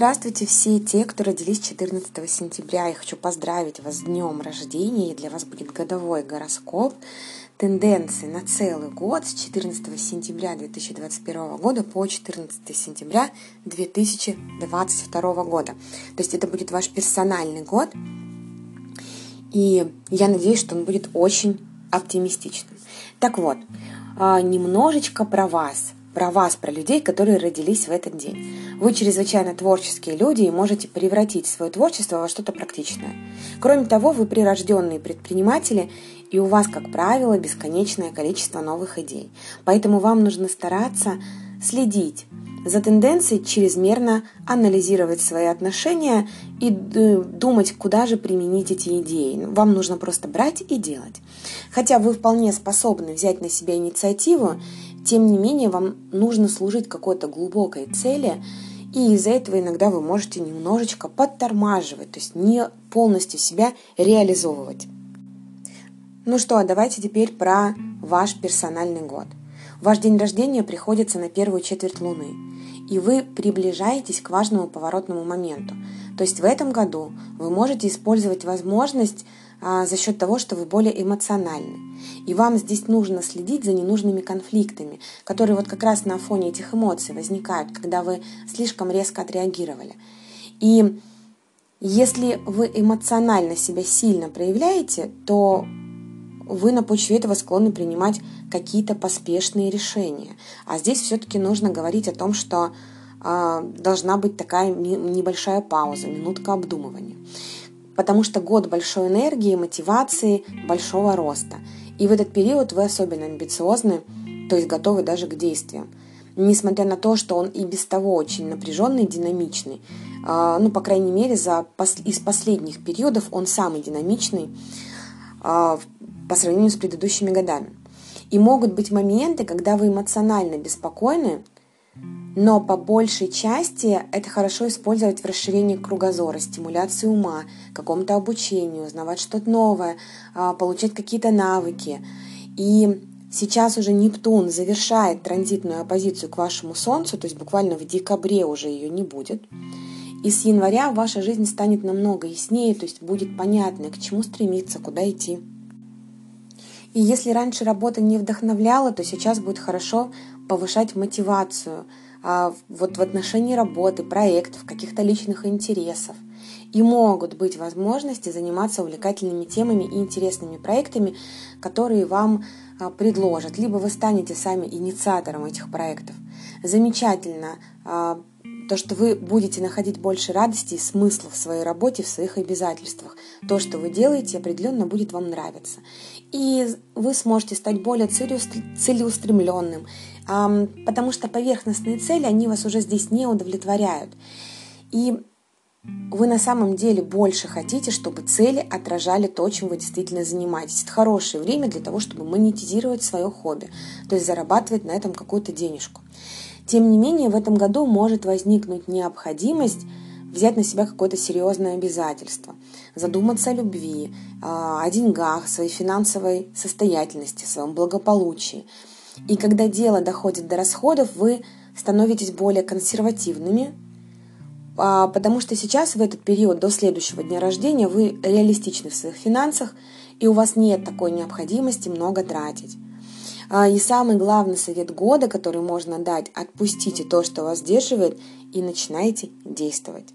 Здравствуйте все те, кто родились 14 сентября. Я хочу поздравить вас с днем рождения. И для вас будет годовой гороскоп тенденции на целый год с 14 сентября 2021 года по 14 сентября 2022 года. То есть это будет ваш персональный год. И я надеюсь, что он будет очень оптимистичным. Так вот, а, немножечко про вас – про вас, про людей, которые родились в этот день. Вы чрезвычайно творческие люди и можете превратить свое творчество во что-то практичное. Кроме того, вы прирожденные предприниматели, и у вас, как правило, бесконечное количество новых идей. Поэтому вам нужно стараться следить за тенденцией чрезмерно анализировать свои отношения и э, думать, куда же применить эти идеи. Вам нужно просто брать и делать. Хотя вы вполне способны взять на себя инициативу тем не менее, вам нужно служить какой-то глубокой цели, и из-за этого иногда вы можете немножечко подтормаживать, то есть не полностью себя реализовывать. Ну что, а давайте теперь про ваш персональный год. Ваш день рождения приходится на первую четверть Луны, и вы приближаетесь к важному поворотному моменту. То есть в этом году вы можете использовать возможность за счет того, что вы более эмоциональны. И вам здесь нужно следить за ненужными конфликтами, которые вот как раз на фоне этих эмоций возникают, когда вы слишком резко отреагировали. И если вы эмоционально себя сильно проявляете, то вы на почве этого склонны принимать какие-то поспешные решения. А здесь все-таки нужно говорить о том, что э, должна быть такая небольшая пауза, минутка обдумывания потому что год большой энергии, мотивации, большого роста. И в этот период вы особенно амбициозны, то есть готовы даже к действиям. Несмотря на то, что он и без того очень напряженный, динамичный, а, ну, по крайней мере, за, из последних периодов он самый динамичный а, по сравнению с предыдущими годами. И могут быть моменты, когда вы эмоционально беспокойны, но по большей части это хорошо использовать в расширении кругозора, стимуляции ума, какому-то обучению, узнавать что-то новое, а, получать какие-то навыки. И сейчас уже Нептун завершает транзитную оппозицию к вашему Солнцу, то есть буквально в декабре уже ее не будет. И с января ваша жизнь станет намного яснее, то есть будет понятно, к чему стремиться, куда идти. И если раньше работа не вдохновляла, то сейчас будет хорошо повышать мотивацию – а, вот в отношении работы, проектов, каких-то личных интересов. И могут быть возможности заниматься увлекательными темами и интересными проектами, которые вам а, предложат. Либо вы станете сами инициатором этих проектов. Замечательно а, то, что вы будете находить больше радости и смысла в своей работе, в своих обязательствах. То, что вы делаете, определенно будет вам нравиться. И вы сможете стать более целеустремленным, потому что поверхностные цели, они вас уже здесь не удовлетворяют. И вы на самом деле больше хотите, чтобы цели отражали то, чем вы действительно занимаетесь. Это хорошее время для того, чтобы монетизировать свое хобби, то есть зарабатывать на этом какую-то денежку. Тем не менее, в этом году может возникнуть необходимость взять на себя какое-то серьезное обязательство, задуматься о любви, а, о деньгах, своей финансовой состоятельности, своем благополучии. И когда дело доходит до расходов, вы становитесь более консервативными, а, потому что сейчас, в этот период до следующего дня рождения, вы реалистичны в своих финансах, и у вас нет такой необходимости много тратить. А, и самый главный совет года, который можно дать, отпустите то, что вас сдерживает, и начинайте действовать.